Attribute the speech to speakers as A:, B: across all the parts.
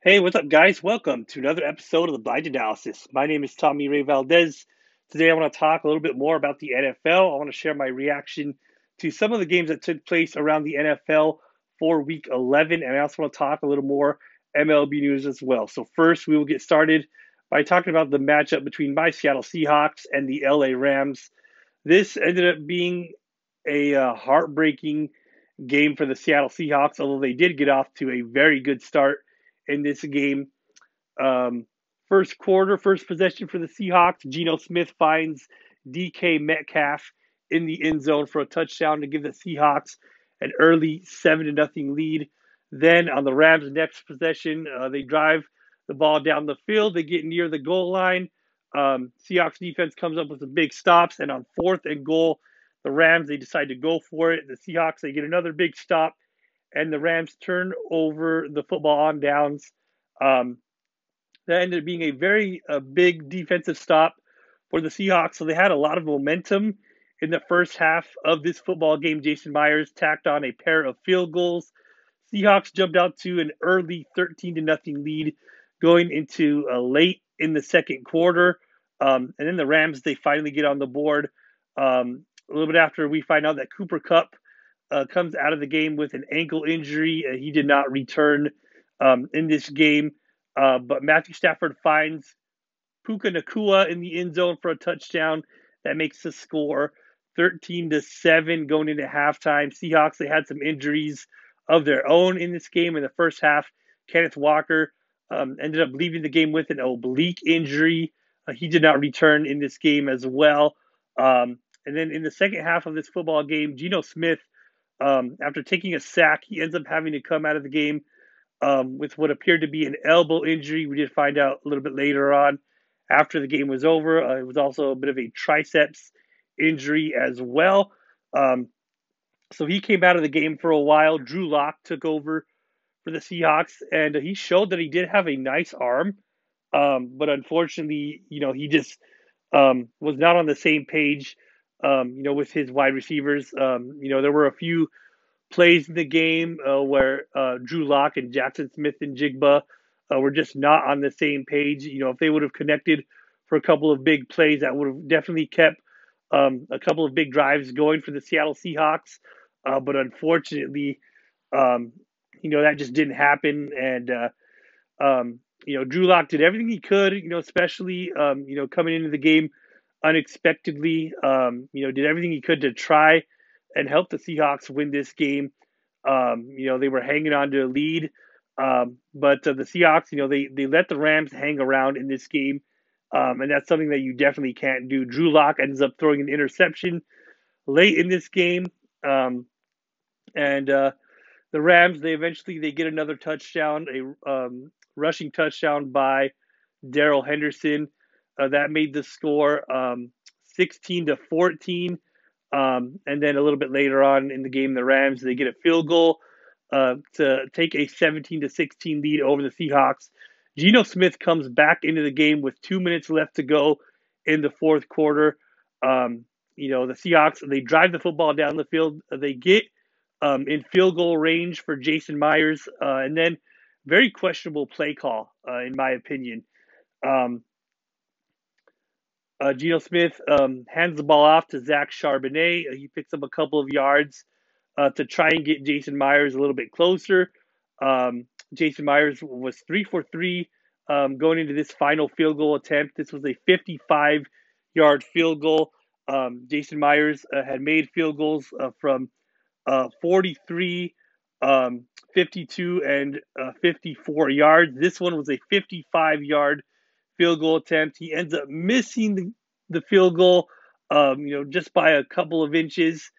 A: Hey, what's up, guys? Welcome to another episode of the Blind Analysis. My name is Tommy Ray Valdez. Today, I want to talk a little bit more about the NFL. I want to share my reaction to some of the games that took place around the NFL for Week 11, and I also want to talk a little more MLB news as well. So, first, we will get started by talking about the matchup between my Seattle Seahawks and the LA Rams. This ended up being a uh, heartbreaking game for the Seattle Seahawks, although they did get off to a very good start in this game. Um, first quarter, first possession for the Seahawks. Geno Smith finds DK Metcalf in the end zone for a touchdown to give the Seahawks an early seven to nothing lead. Then on the Rams' next possession, uh, they drive the ball down the field. They get near the goal line. Um, Seahawks defense comes up with some big stops, and on fourth and goal, the Rams they decide to go for it. The Seahawks they get another big stop and the Rams turned over the football on downs. Um, that ended up being a very a big defensive stop for the Seahawks. So they had a lot of momentum in the first half of this football game. Jason Myers tacked on a pair of field goals. Seahawks jumped out to an early 13 to nothing lead going into uh, late in the second quarter. Um, and then the Rams, they finally get on the board. Um, a little bit after we find out that Cooper Kupp uh, comes out of the game with an ankle injury. Uh, he did not return um, in this game, uh, but Matthew Stafford finds Puka Nacua in the end zone for a touchdown that makes the score 13 to 7 going into halftime. Seahawks, they had some injuries of their own in this game in the first half. Kenneth Walker um, ended up leaving the game with an oblique injury. Uh, he did not return in this game as well. Um, and then in the second half of this football game, Geno Smith um, after taking a sack, he ends up having to come out of the game um, with what appeared to be an elbow injury. We did find out a little bit later on after the game was over. Uh, it was also a bit of a triceps injury as well. Um, so he came out of the game for a while. Drew Lock took over for the Seahawks, and he showed that he did have a nice arm. Um, but unfortunately, you know, he just um, was not on the same page um, you know, with his wide receivers. Um, you know, there were a few plays in the game uh, where uh, Drew Lock and Jackson Smith-Njigba uh, were just not on the same page. You know, if they would have connected for a couple of big plays, that would have definitely kept um, a couple of big drives going for the Seattle Seahawks. Uh, but unfortunately, um, you know, that just didn't happen. And, uh, um, you know, Drew Lock did everything he could, you know, especially, um, you know, coming into the game – unexpectedly. Um, you know, did everything he could to try and help the Seahawks win this game. Um, you know, they were hanging on to a lead, um, but uh, the Seahawks, you know, they they let the Rams hang around in this game, um, and that's something that you definitely can't do. Drew Lock ends up throwing an interception late in this game, um, and uh, the Rams they eventually they get another touchdown, a um, rushing touchdown by Darrell Henderson. Uh, that made the score um, 16 to 14. Um, and then a little bit later on in the game, the Rams they get a field goal uh, to take a 17 to 16 lead over the Seahawks. Geno Smith comes back into the game with two minutes left to go in the fourth quarter. Um, you know the Seahawks they drive the football down the field. They get um, in field goal range for Jason Myers, uh, and then very questionable play call uh, in my opinion. Um, uh, Geno Smith um, hands the ball off to Zach Charbonnet. Uh, he picks up a couple of yards uh, to try and get Jason Myers a little bit closer. Um, Jason Myers was three for three um, going into this final field goal attempt. This was a 55 yard field goal. Um, Jason Myers uh, had made field goals uh, from uh, 43, um, 52, and 54 yards. This one was a 55 yard field goal attempt. He ends up missing the, the field goal, um, you know, just by a couple of inches.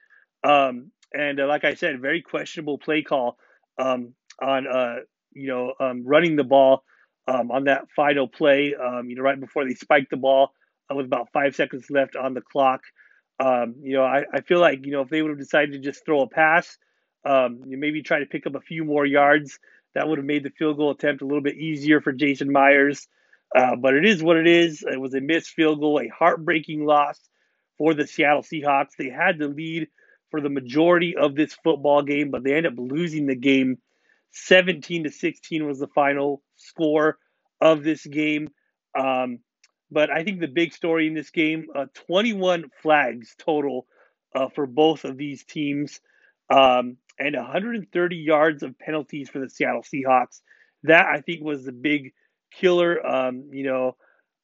A: Um, and uh, like I said, very questionable play call um, on, uh, you know, um, running the ball um, on that final play, um, you know, right before they spiked the ball uh, with about five seconds left on the clock. you know, I, I feel like, you know, if they would have decided to just throw a pass, you maybe try to pick up a few more yards, that would have made the field goal attempt a little bit easier for Jason Myers. Uh, but it is what it is. It was a missed field goal, a heartbreaking loss for the Seattle Seahawks. They had the lead for the majority of this football game, but they end up losing the game 17 to 16 was the final score of this game. Um, but I think the big story in this game, uh, 21 flags total uh, for both of these teams, um, and 130 yards of penalties for the Seattle Seahawks. That I think was the big killer. Um, you know,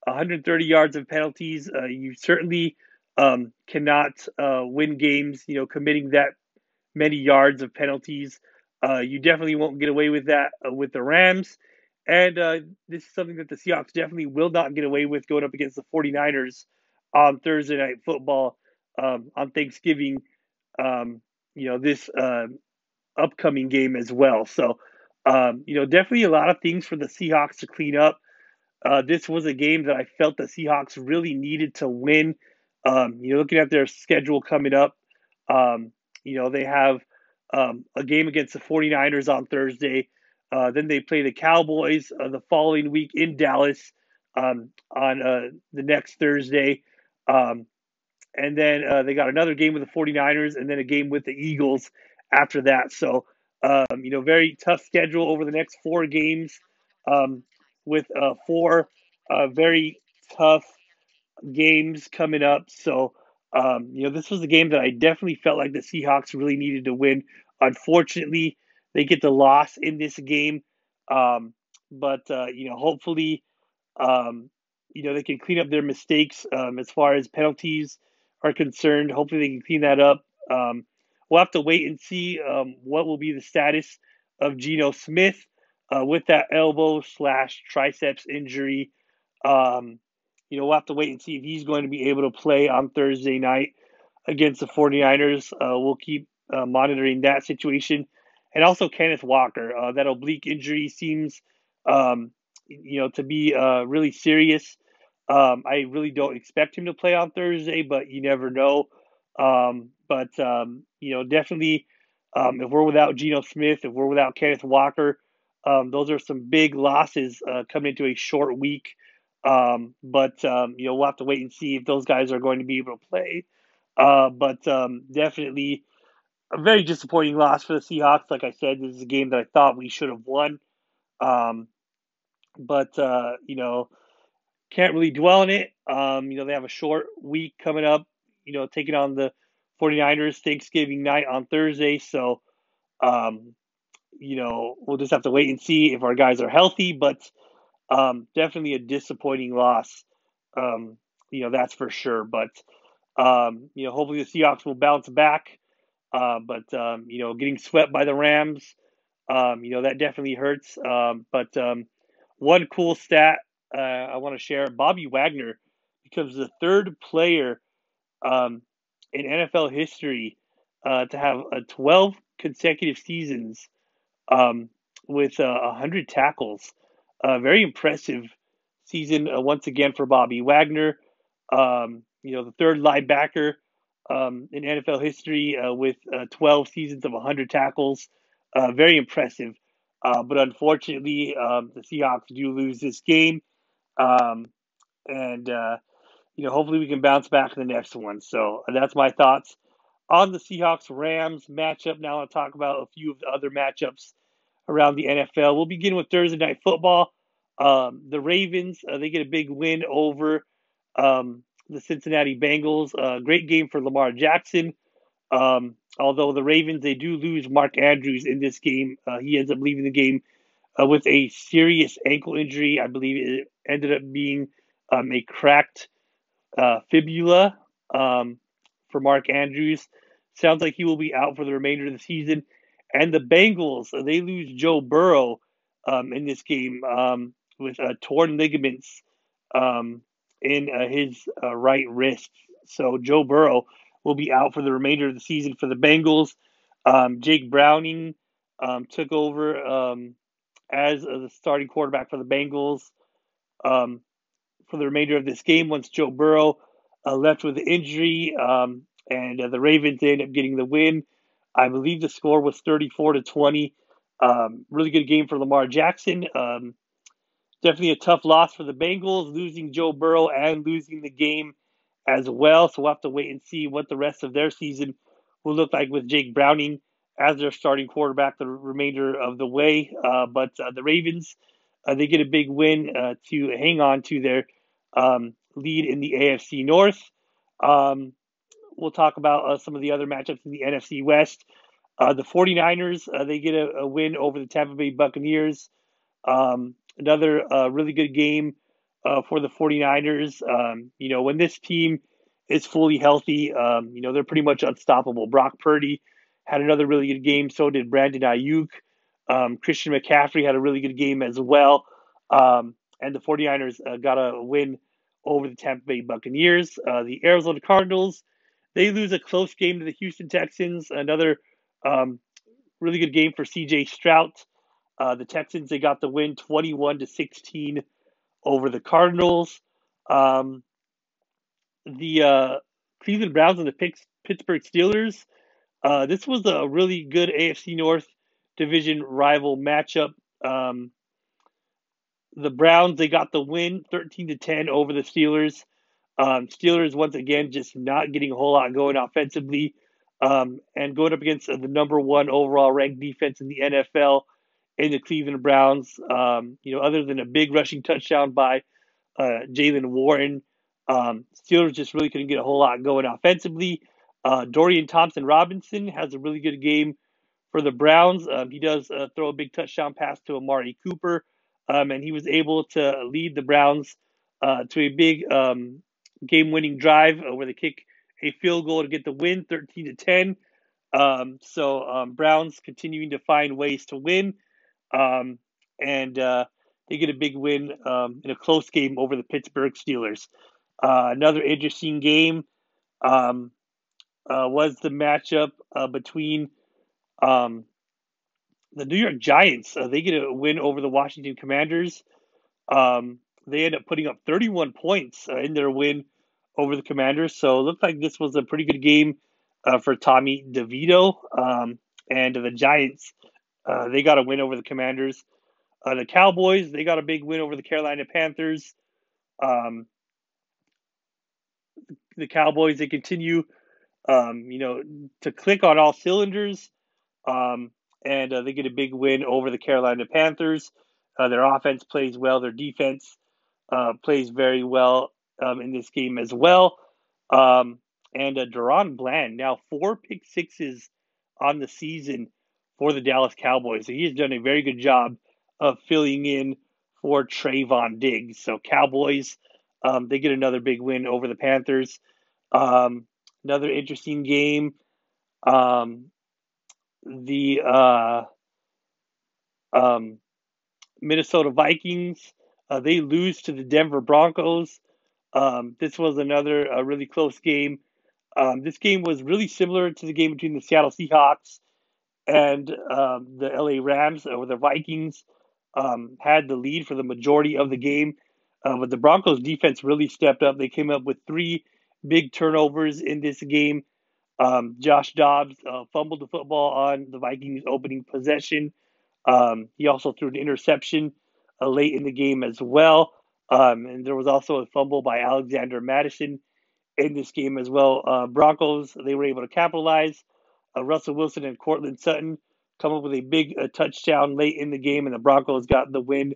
A: 130 yards of penalties. Uh, you certainly um, cannot uh, win games. You know, committing that many yards of penalties. Uh, you definitely won't get away with that uh, with the Rams. And uh, this is something that the Seahawks definitely will not get away with going up against the 49ers on Thursday Night Football um, on Thanksgiving, um, you know, this uh, upcoming game as well. So, um, you know, definitely a lot of things for the Seahawks to clean up. Uh, this was a game that I felt the Seahawks really needed to win. Um, you know, looking at their schedule coming up, um, you know, they have um, a game against the 49ers on Thursday. Uh, then they play the Cowboys uh, the following week in Dallas um, on uh, the next Thursday. Um, and then uh, they got another game with the 49ers and then a game with the Eagles after that. So, um, you know, very tough schedule over the next four games um, with uh, four uh, very tough games coming up. So, um, you know, this was a game that I definitely felt like the Seahawks really needed to win. Unfortunately, they get the loss in this game. Um, but, uh, you know, hopefully, um, you know, they can clean up their mistakes um, as far as penalties are concerned. Hopefully, they can clean that up. Um, we'll have to wait and see um, what will be the status of Geno Smith uh, with that elbow slash triceps injury. Um, you know, we'll have to wait and see if he's going to be able to play on Thursday night against the 49ers. Uh, we'll keep uh, monitoring that situation. And also Kenneth Walker. Uh, that oblique injury seems, um, you know, to be uh, really serious. Um, I really don't expect him to play on Thursday, but you never know. Um, but, um, you know, definitely um, if we're without Geno Smith, if we're without Kenneth Walker, um, those are some big losses uh, coming into a short week. Um, but um, you know we'll have to wait and see if those guys are going to be able to play. Uh, but um, definitely a very disappointing loss for the Seahawks. Like I said, this is a game that I thought we should have won. But uh, you know can't really dwell on it. You know they have a short week coming up. You know taking on the 49ers Thanksgiving night on Thursday. So um, you know we'll just have to wait and see if our guys are healthy. But um, definitely a disappointing loss. Um, you know, that's for sure. But, um, you know, hopefully the Seahawks will bounce back. Uh, but, um, you know, getting swept by the Rams, um, you know, that definitely hurts. Um, but um, one cool stat uh, I want to share Bobby Wagner becomes the third player um, in NFL history uh, to have a 12 consecutive seasons um, with uh, 100 tackles. A very impressive season uh, once again for Bobby Wagner. Um, you know, the third linebacker um, in NFL history uh, with uh, 12 seasons of 100 tackles. Uh, very impressive. Uh, but unfortunately, um, the Seahawks do lose this game. Um, and, uh, you know, hopefully we can bounce back in the next one. So that's my thoughts on the Seahawks Rams matchup. Now I'll talk about a few of the other matchups around the NFL. We'll begin with Thursday Night Football. Um, the Ravens, uh, they get a big win over um, the Cincinnati Bengals. Uh, great game for Lamar Jackson. Um, although the Ravens, they do lose Mark Andrews in this game. Uh, he ends up leaving the game uh, with a serious ankle injury. I believe it ended up being um, a cracked uh, fibula um, for Mark Andrews. Sounds like he will be out for the remainder of the season. And the Bengals, uh, they lose Joe Burrow um, in this game um, with uh, torn ligaments um, in uh, his uh, right wrist. So Joe Burrow will be out for the remainder of the season for the Bengals. Um, Jake Browning um, took over as the starting quarterback for the Bengals for the remainder of this game once Joe Burrow uh, left with the injury. Um, and uh, the Ravens ended up getting the win. I believe the score was 34 to 20. Um, really good game for Lamar Jackson. Um, definitely a tough loss for the Bengals, losing Joe Burrow and losing the game as well. So we'll have to wait and see what the rest of their season will look like with Jake Browning as their starting quarterback the remainder of the way. Uh, but uh, the Ravens, uh, they get a big win uh, to hang on to their um, lead in the AFC North. Um, we'll talk about uh, some of the other matchups in the NFC West. Uh, the 49ers, they get a, a, win over the Tampa Bay Buccaneers. Um, another really good game for the 49ers. Um, you know, when this team is fully healthy, um, you know, they're pretty much unstoppable. Brock Purdy had another really good game. So did Brandon Aiyuk. Um, Christian McCaffrey had a really good game as well. Um, and the 49ers uh, got a win over the Tampa Bay Buccaneers. Uh, the Arizona Cardinals, they lose a close game to the Houston Texans. Another um, really good game for CJ Stroud. Uh, the Texans, they got the win 21 to 16 over the Cardinals. Um, the uh, Cleveland Browns and the Pittsburgh Steelers, uh, this was a really good AFC North division rival matchup. Um, the Browns they got the win, thirteen to ten over the Steelers. Um, Steelers once again just not getting a whole lot going offensively, um, and going up against the number one overall ranked defense in the NFL in the Cleveland Browns. Um, you know, other than a big rushing touchdown by uh, Jaylen Warren, um, Steelers just really couldn't get a whole lot going offensively. Uh, Dorian Thompson Robinson has a really good game for the Browns. Um, he does uh, throw a big touchdown pass to Amari Cooper, um, and he was able to lead the Browns uh, to a big um, game-winning drive uh, where they kick a field goal to get the win, 13 to 10. Um, so um, Browns continuing to find ways to win, um, and uh, they get a big win in a close game over the Pittsburgh Steelers. Uh, another interesting game. Uh, was the matchup between um, the New York Giants. Uh, they get a win over the Washington Commanders. Um, they end up putting up 31 points uh, in their win over the Commanders. So it looked like this was a pretty good game uh, for Tommy DeVito. Um, and the Giants, uh, they got a win over the Commanders. the Cowboys, they got a big win over the Carolina Panthers. Um, the Cowboys, they continue um, you know, to click on all cylinders. Um, and uh, they get a big win over the Carolina Panthers. Uh, their offense plays well. Their defense uh, plays very well um, in this game as well. Um, and uh, DaRon Bland now four pick sixes on the season for the Dallas Cowboys. So he has done a very good job of filling in for Trevon Diggs. So Cowboys, um, they get another big win over the Panthers. Um, another interesting game. Um, the uh, um, Minnesota Vikings uh, they lose to the Denver Broncos. Um, this was another uh, really close game. Um, this game was really similar to the game between the Seattle Seahawks and um, the LA Rams, or the Vikings um, had the lead for the majority of the game. Uh, but the Broncos defense really stepped up. They came up with three big turnovers in this game. Um, Josh Dobbs uh, fumbled the football on the Vikings' opening possession. Um, he also threw an interception uh, late in the game as well. Um, and there was also a fumble by Alexander Mattison in this game as well. Uh, Broncos, they were able to capitalize. Uh, Russell Wilson and Courtland Sutton come up with a big uh, touchdown late in the game, and the Broncos got the win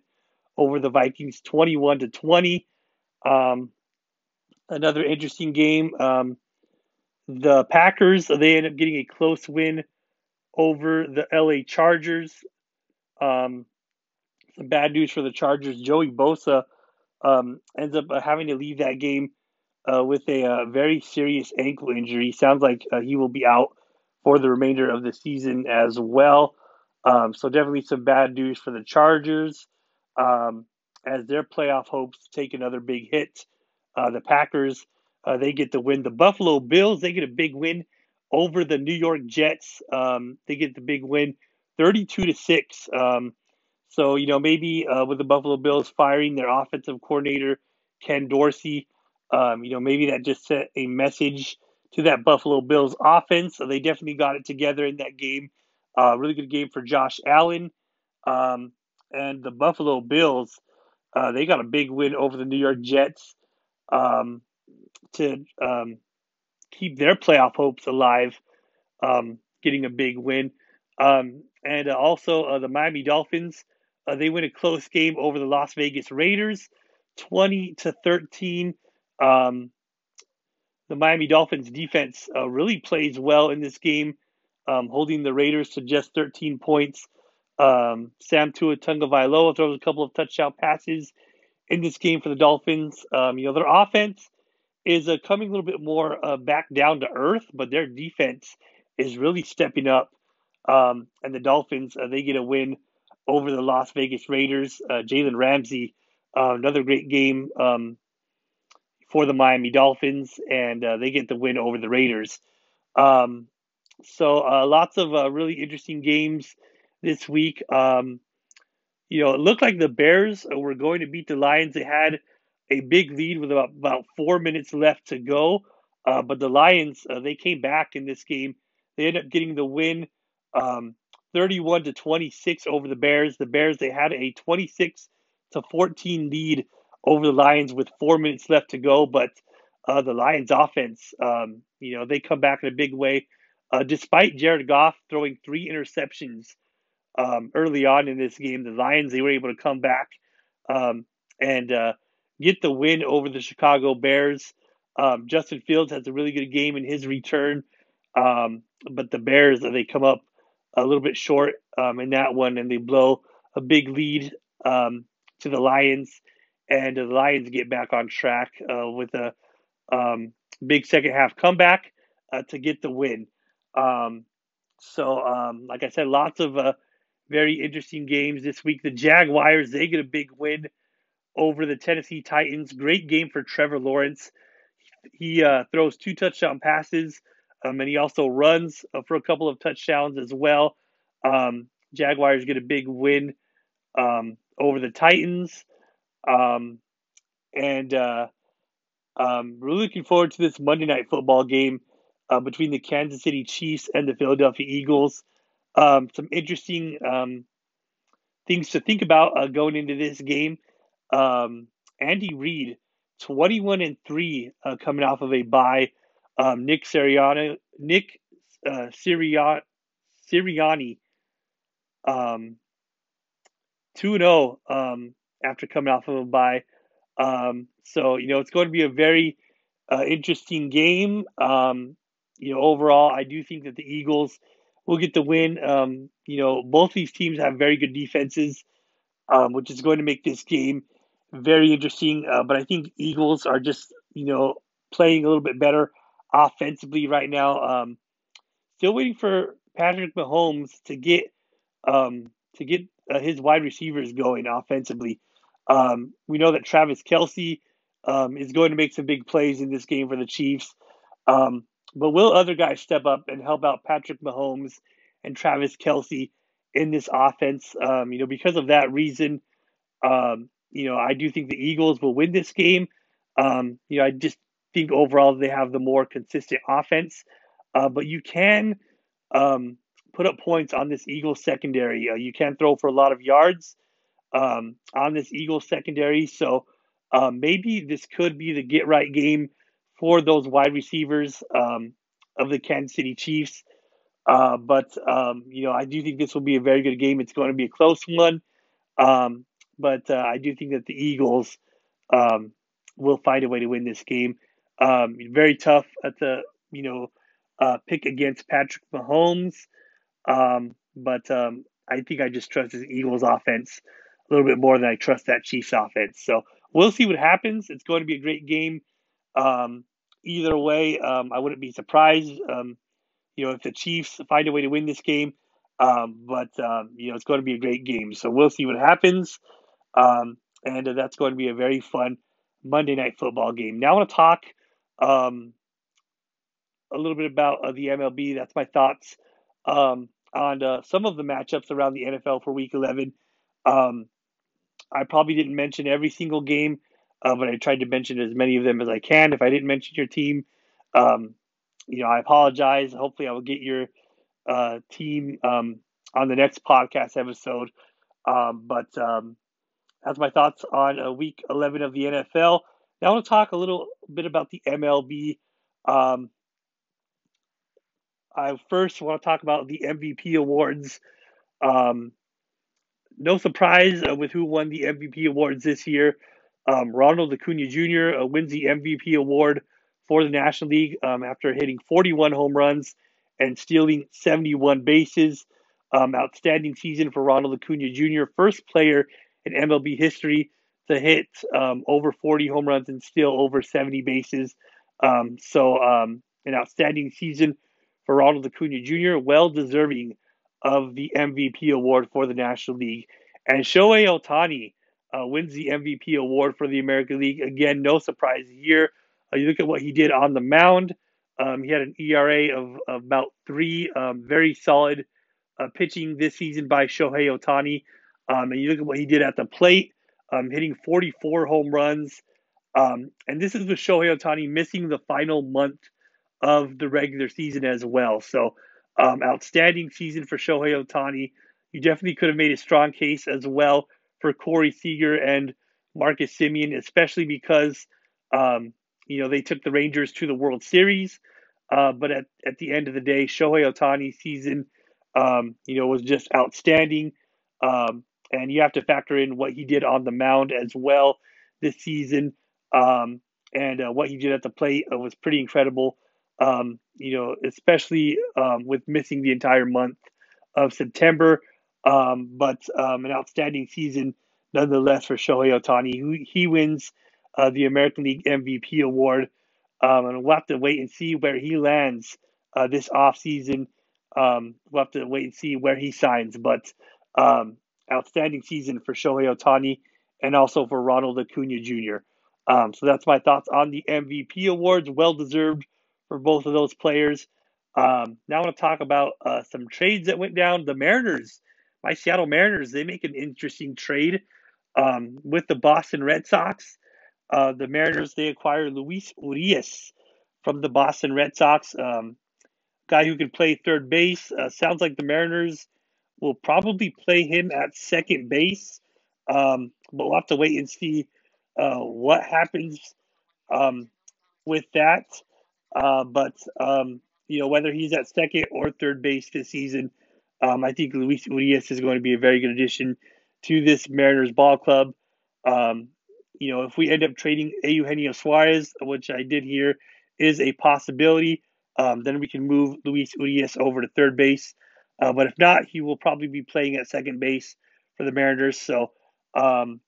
A: over the Vikings 21 to 20. Um, another interesting game. The Packers they end up getting a close win over the LA Chargers. Um, some bad news for the Chargers. Joey Bosa um, ends up uh, having to leave that game uh, with a uh, very serious ankle injury. Sounds like uh, he will be out for the remainder of the season as well. Um, so definitely some bad news for the Chargers um, as their playoff hopes take another big hit. Uh, the Packers, uh, they get the win. The Buffalo Bills, they get a big win over the New York Jets. Um, they get the big win, 32 to six. Um, so you know maybe uh, with the Buffalo Bills firing their offensive coordinator Ken Dorsey, um, you know maybe that just sent a message to that Buffalo Bills offense. So they definitely got it together in that game. Uh, really good game for Josh Allen. Um, and the Buffalo Bills, uh, they got a big win over the New York Jets um, to um, keep their playoff hopes alive, um, getting a big win. Um, and uh, also uh, the Miami Dolphins, uh, they win a close game over the Las Vegas Raiders, 20 to 13. Um, the Miami Dolphins defense uh, really plays well in this game, um, holding the Raiders to just 13 points. Um, Sam Tua Tagovailoa throws a couple of touchdown passes in this game for the Dolphins. Um, you know, their offense is uh, coming a little bit more uh, back down to earth, but their defense is really stepping up. Um, and the Dolphins, uh, they get a win over the Las Vegas Raiders. Uh, Jalen Ramsey, uh, another great game um, for the Miami Dolphins, and uh, they get the win over the Raiders. Um, so lots of really interesting games this week. Um, you know, it looked like the Bears were going to beat the Lions. They had a big lead with about, about four minutes left to go. Uh, but the Lions, uh, they came back in this game. They ended up getting the win um, 31 to 26 over the Bears. The Bears, they had a 26 to 14 lead over the Lions with four minutes left to go. But uh, the Lions offense, um, you know, they come back in a big way. Uh, despite Jared Goff throwing three interceptions um, early on in this game, the Lions, they were able to come back um, and uh, get the win over the Chicago Bears. Um, Justin Fields has a really good game in his return, um, but the Bears they come up a little bit short um, in that one, and they blow a big lead um, to the Lions, and the Lions get back on track uh, with a um, big second half comeback uh, to get the win. Um, so, like I said, lots of uh, very interesting games this week. The Jaguars they get a big win over the Tennessee Titans. Great game for Trevor Lawrence. He uh, throws two touchdown passes, um, and he also runs uh, for a couple of touchdowns as well. Um, Jaguars get a big win um, over the Titans, um, and uh, um, we're looking forward to this Monday night football game uh, between the Kansas City Chiefs and the Philadelphia Eagles. Um, some interesting things to think about uh, going into this game. Um, Andy Reid, 21 and 3 uh, coming off of a bye. Um, Nick Sirianni, Nick uh, Sirianni, um, 2 0 um, after coming off of a bye. Um, so, you know, it's going to be a very uh, interesting game. Um, you know, overall, I do think that the Eagles will get the win. Um, you know, both these teams have very good defenses, um, which is going to make this game very interesting. Uh, but I think Eagles are just you know playing a little bit better offensively right now. Um, still waiting for Patrick Mahomes to get um, to get uh, his wide receivers going offensively. Um, we know that Travis Kelce um, is going to make some big plays in this game for the Chiefs. Um, but will other guys step up and help out Patrick Mahomes and Travis Kelce in this offense? Um, you know, because of that reason, um, you know, I do think the Eagles will win this game. Um, you know, I just think overall they have the more consistent offense. Uh, but you can um, put up points on this Eagles secondary. Uh, you can throw for a lot of yards um, on this Eagles secondary. So uh, maybe this could be the get right game for those wide receivers um, of the Kansas City Chiefs. Uh, but um, you know, I do think this will be a very good game. It's going to be a close one. Um, but uh, I do think that the Eagles um, will find a way to win this game. Um, very tough at the you know uh, pick against Patrick Mahomes, um, but um, I think I just trust the Eagles offense a little bit more than I trust that Chiefs offense. So we'll see what happens. It's going to be a great game. Um, either way, um, I wouldn't be surprised. you know, if the Chiefs find a way to win this game, but you know, it's going to be a great game. So we'll see what happens. Um, and that's going to be a very fun Monday night football game. Now I want to talk um, a little bit about uh, the MLB. That's my thoughts um, on uh, some of the matchups around the NFL for Week 11. Um, I probably didn't mention every single game, uh, but I tried to mention as many of them as I can. If I didn't mention your team, um, you know, I apologize. Hopefully, I will get your uh, team um, on the next podcast episode. Um, but um, that's my thoughts on uh, week 11 of the NFL. Now I want to talk a little bit about the MLB. Um, I first want to talk about the MVP awards. Um, no surprise uh, with who won the MVP awards this year. Um, Ronald Acuna Jr. Uh, wins the MVP award for the National League um, after hitting 41 home runs and stealing 71 bases. Um, outstanding season for Ronald Acuna Jr., first player in MLB history to hit um, over 40 home runs and steal over 70 bases. Um, so, um, an outstanding season for Ronald Acuna Jr., well deserving of the MVP award for the National League. And Shohei Ohtani uh, wins the MVP award for the American League. Again, no surprise here. Uh, you look at what he did on the mound. Um, he had an ERA of, of about three, um, very solid uh, pitching this season by Shohei Ohtani. Um, and you look at what he did at the plate, um, hitting 44 home runs. Um, and this is with Shohei Ohtani missing the final month of the regular season as well. So, um, outstanding season for Shohei Ohtani. You definitely could have made a strong case as well for Corey Seager and Marcus Semien, especially because um, you know they took the Rangers to the World Series. Uh, but at, at the end of the day, Shohei Ohtani's season, um, you know, was just outstanding. Um, and you have to factor in what he did on the mound as well this season, um, and uh, what he did at the plate uh, was pretty incredible. Um, you know, especially um, with missing the entire month of September. Um, but um, an outstanding season nonetheless for Shohei Ohtani. He, wins uh, the American League MVP award, um, and we'll have to wait and see where he lands uh, this offseason. Um, we'll have to wait and see where he signs. But um, outstanding season for Shohei Ohtani and also for Ronald Acuna Jr. Um, so that's my thoughts on the MVP awards. Well deserved for both of those players. Um, now I want to talk about uh, some trades that went down. The Mariners, my Seattle Mariners, they make an interesting trade um, with the Boston Red Sox. Uh, the Mariners they acquire Luis Urias from the Boston Red Sox, um, guy who can play third base. Uh, sounds like the Mariners will probably play him at second base, um, but we'll have to wait and see uh, what happens um, with that. Uh, but um, you know whether he's at second or third base this season, um, I think Luis Urias is going to be a very good addition to this Mariners ball club. Um, you know, if we end up trading Eugenio Suarez, which I did hear is a possibility, um, then we can move Luis Urias over to third base. Uh, but if not, he will probably be playing at second base for the Mariners. So um,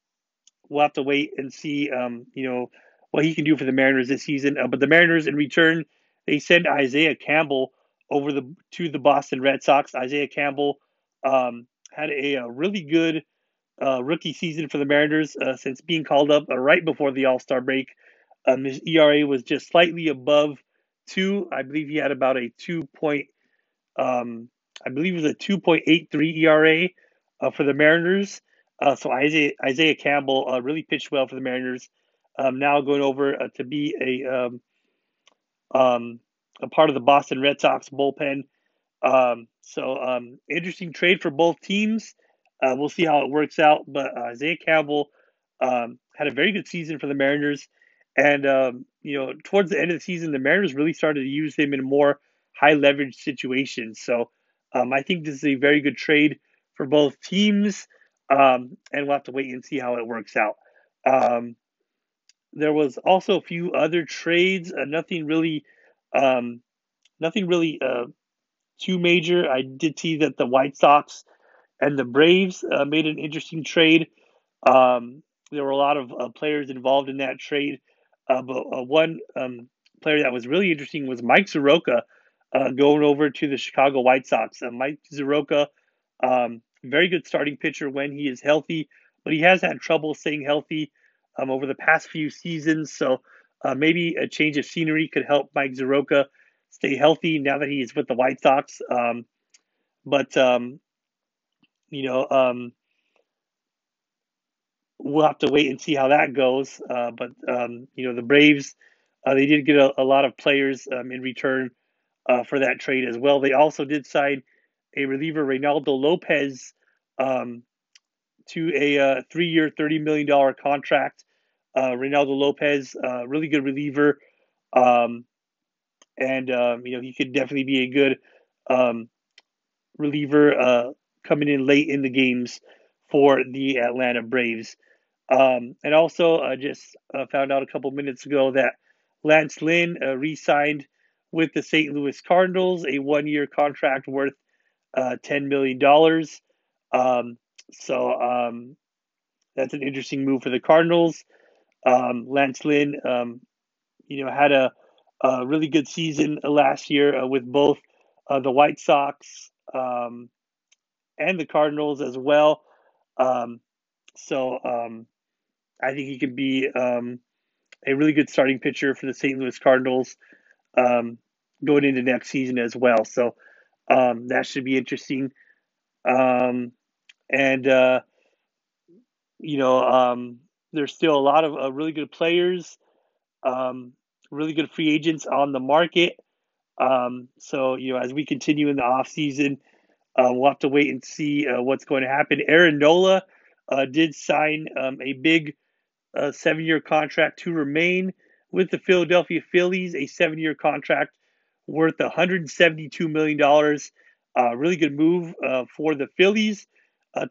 A: we'll have to wait and see, um, you know, what he can do for the Mariners this season. Uh, but the Mariners, in return, they send Isaiah Campbell over the to the Boston Red Sox. Isaiah Campbell um, had a, a, really good uh, rookie season for the Mariners uh, since being called up uh, right before the All Star break. Um, his ERA was just slightly above two. I believe he had about a two point, um, I believe it was a two point eight three ERA uh, for the Mariners. Uh, so Isaiah Isaiah Campbell uh, really pitched well for the Mariners. Um, now going over to be a um, um, a part of the Boston Red Sox bullpen. Um, so um, interesting trade for both teams. Uh, we'll see how it works out. But uh, Isaiah Campbell um, had a very good season for the Mariners, and you know towards the end of the season, the Mariners really started to use him in more high leverage situations. So um, I think this is a very good trade for both teams, um, and we'll have to wait and see how it works out. Um, there was also a few other trades, uh, nothing really, um, nothing really uh, too major. I did see that the White Sox and the Braves uh, made an interesting trade. Um, there were a lot of uh, players involved in that trade, uh, but uh, one um, player that was really interesting was Mike Soroka uh, going over to the Chicago White Sox. Uh, Mike Soroka, um, very good starting pitcher when he is healthy, but he has had trouble staying healthy um, over the past few seasons. So maybe a change of scenery could help Mike Soroka stay healthy now that he is with the White Sox. Um, but um, you know, um, we'll have to wait and see how that goes. Uh, but um, you know, the Braves uh, they did get a, a lot of players in return uh, for that trade as well. They also did sign a reliever, Reynaldo Lopez, um, to a uh, three-year, thirty million dollar contract. Uh, Reynaldo Lopez, uh, really good reliever. Um, and um, you know he could definitely be a good um, reliever uh, coming in late in the games for the Atlanta Braves. Um, and also, I just uh, found out a couple minutes ago that Lance Lynn uh, re-signed with the St. Louis Cardinals, a one-year contract worth uh, $10 million. Um, so um, that's an interesting move for the Cardinals. Um, Lance Lynn, um, you know, had a, a, really good season last year uh, with both uh, the White Sox um, and the Cardinals as well. Um, so I think he could be a really good starting pitcher for the St. Louis Cardinals going into next season as well. So that should be interesting. and uh, you know, um, there's still a lot of uh, really good players, um, really good free agents on the market. Um, so, you know, as we continue in the off season, uh, we'll have to wait and see uh, what's going to happen. Aaron Nola uh, did sign um, a big uh, seven year contract to remain with the Philadelphia Phillies, a seven year contract worth $172 million. Uh, really good move for the Phillies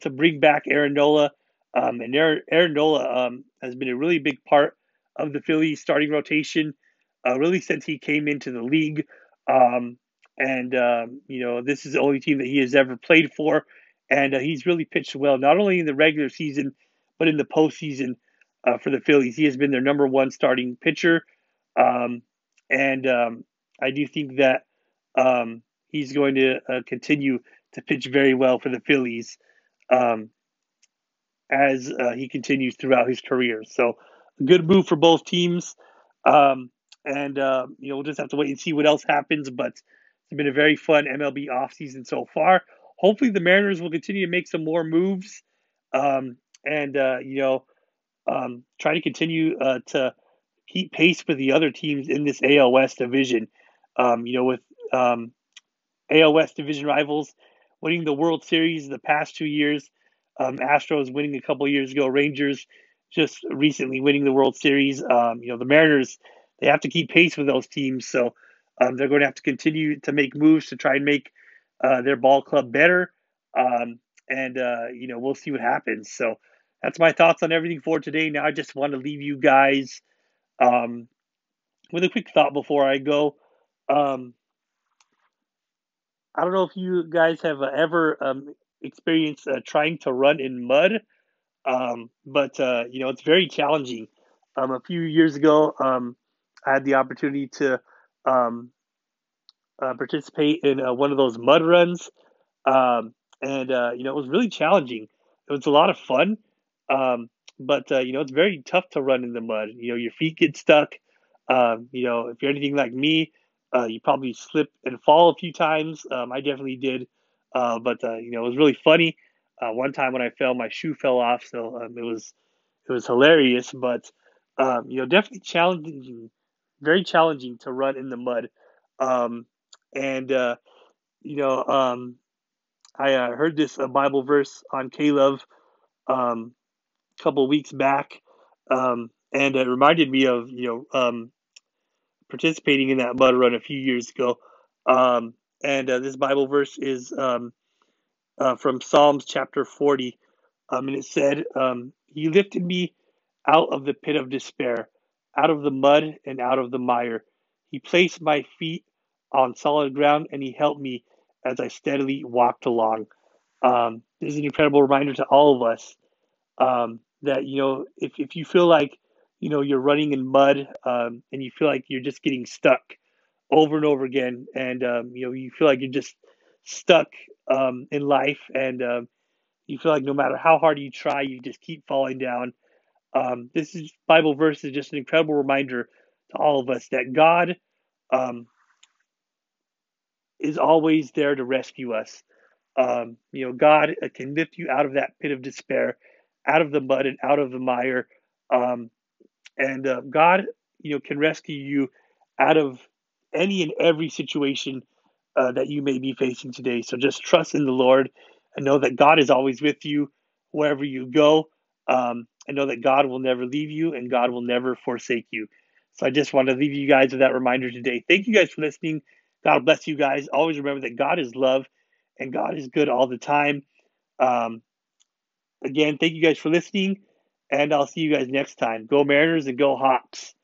A: to bring back Aaron Nola. Um, and Aaron, Aaron Nola um, has been a really big part of the Phillies starting rotation, uh, really since he came into the league. Um, and, um, you know, this is the only team that he has ever played for. And uh, he's really pitched well, not only in the regular season, but in the postseason uh, for the Phillies. He has been their number one starting pitcher. Um, and um, I do think that he's going to uh, continue to pitch very well for the Phillies. Um, as uh, he continues throughout his career. So, a good move for both teams. Um, and, uh, you know, we'll just have to wait and see what else happens. But it's been a very fun MLB offseason so far. Hopefully, the Mariners will continue to make some more moves um, and, uh, you know, um, try to continue uh, to keep pace with the other teams in this AL West division. Um, you know, with um, AL West division rivals winning the World Series the past two years um, Astros winning a couple years ago, Rangers just recently winning the World Series. Um, you know, the Mariners, they have to keep pace with those teams. So um, they're going to have to continue to make moves to try and make uh, their ball club better. Um, and, uh, you know, we'll see what happens. So that's my thoughts on everything for today. Now, I just want to leave you guys um, with a quick thought before I go. Um, I don't know if you guys have ever um, experience uh, trying to run in mud, um, but uh, you know it's very challenging. Um, a few years ago, um, I had the opportunity to uh, participate in uh, one of those mud runs, and uh, you know it was really challenging. It was a lot of fun, um, but uh, you know it's very tough to run in the mud. You know your feet get stuck. you know if you're anything like me, you probably slip and fall a few times. I definitely did. Uh, but uh, you know, it was really funny. Uh, one time when I fell, my shoe fell off, so um, it was it was hilarious. But um, you know, definitely challenging, very challenging to run in the mud. Um, and uh, you know, um, I uh, heard this uh, Bible verse on K-Love um, couple weeks back, um, and it reminded me of you know participating in that mud run a few years ago. Um, and uh, this Bible verse is um, uh, from Psalms chapter 40. Um, and it said, um, He lifted me out of the pit of despair, out of the mud and out of the mire. He placed my feet on solid ground and He helped me as I steadily walked along. Um, this is an incredible reminder to all of us um, that, you know, if, if you feel like, you know, you're running in mud um, and you feel like you're just getting stuck, over and over again, and um, you know you feel like you're just stuck um, in life, and um, you feel like no matter how hard you try, you just keep falling down. Um, this is Bible verse is just an incredible reminder to all of us that God um, is always there to rescue us. You know, God uh, can lift you out of that pit of despair, out of the mud and out of the mire, and uh, God, you know, can rescue you out of any and every situation uh, that you may be facing today. So just trust in the Lord and know that God is always with you wherever you go. Um, and know that God will never leave you and God will never forsake you. So I just want to leave you guys with that reminder today. Thank you guys for listening. God bless you guys. Always remember that God is love and God is good all the time. Um, again, thank you guys for listening, and I'll see you guys next time. Go Mariners and go Hawks.